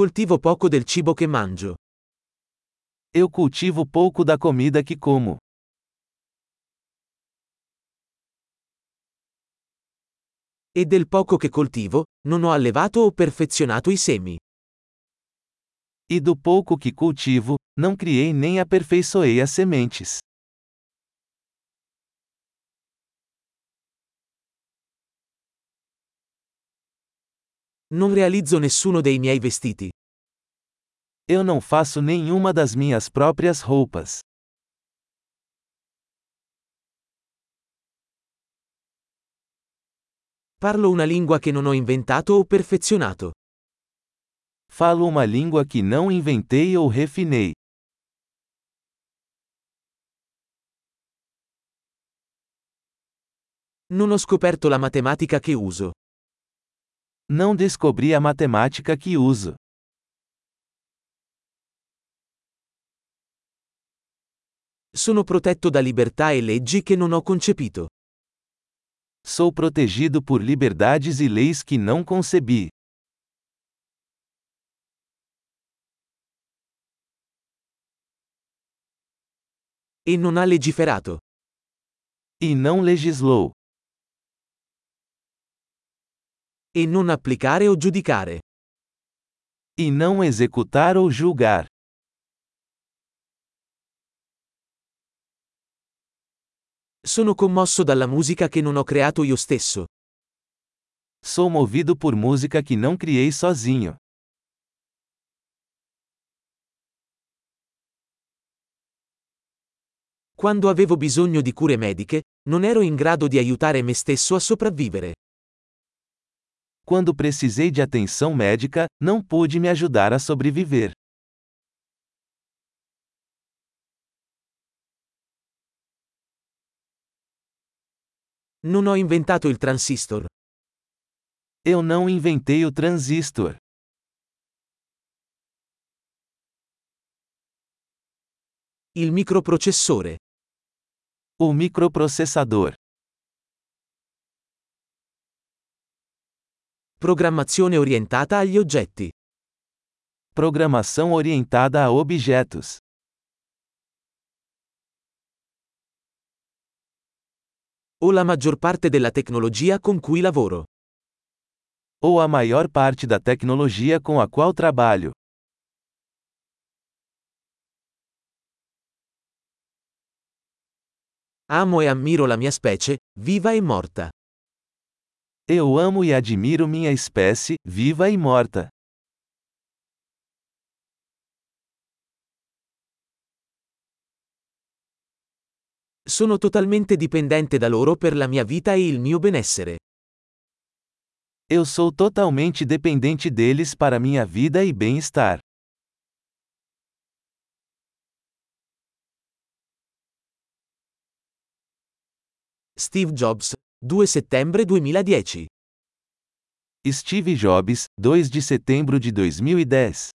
coltivo poco del cibo che mangio. Eu cultivo pouco da comida que como. E del poco che coltivo, non ho allevato o perfezionato i semi. E do pouco que cultivo, não criei nem aperfeiçoei as sementes. Non realizzo nessuno dei miei vestiti. Eu não faço nenhuma das minhas próprias roupas. Parlo una lingua che non ho inventato o perfezionato. Falo uma língua que não inventei ou refinei. Non ho scoperto la matematica che uso. Não descobri a matemática que uso. Sono protetto da libertà e leggi che non ho concepito. Sou protegido por liberdades e leis que não concebi. E non ha legiferato. E não legislou. E non applicare o giudicare. E não executar ou julgar. Sono commosso dalla musica che non ho creato io stesso. Sou movido por música que não criei sozinho. Quando avevo bisogno di cure mediche, non ero in grado di aiutare me stesso a sopravvivere. Quando precisei de atenção médica, não pude me ajudar a sobreviver. Non ho inventato il transistor. Eu não inventei o transistor. Il microprocessore. O microprocessador. Programmazione orientata agli oggetti. Programação orientada a objetos. O la maggior parte della tecnologia con cui lavoro. Ou a maior parte da tecnologia com a qual trabalho. Amo e ammiro la mia specie, viva e morta. Eu amo e admiro minha espécie, viva e morta. Sono totalmente dipendente da loro per la mia vita e il mio benessere. Eu sou totalmente dependente deles para minha vida e bem-estar. Steve Jobs, 2 settembre 2010. Steve Jobs, 2 de setembro de 2010.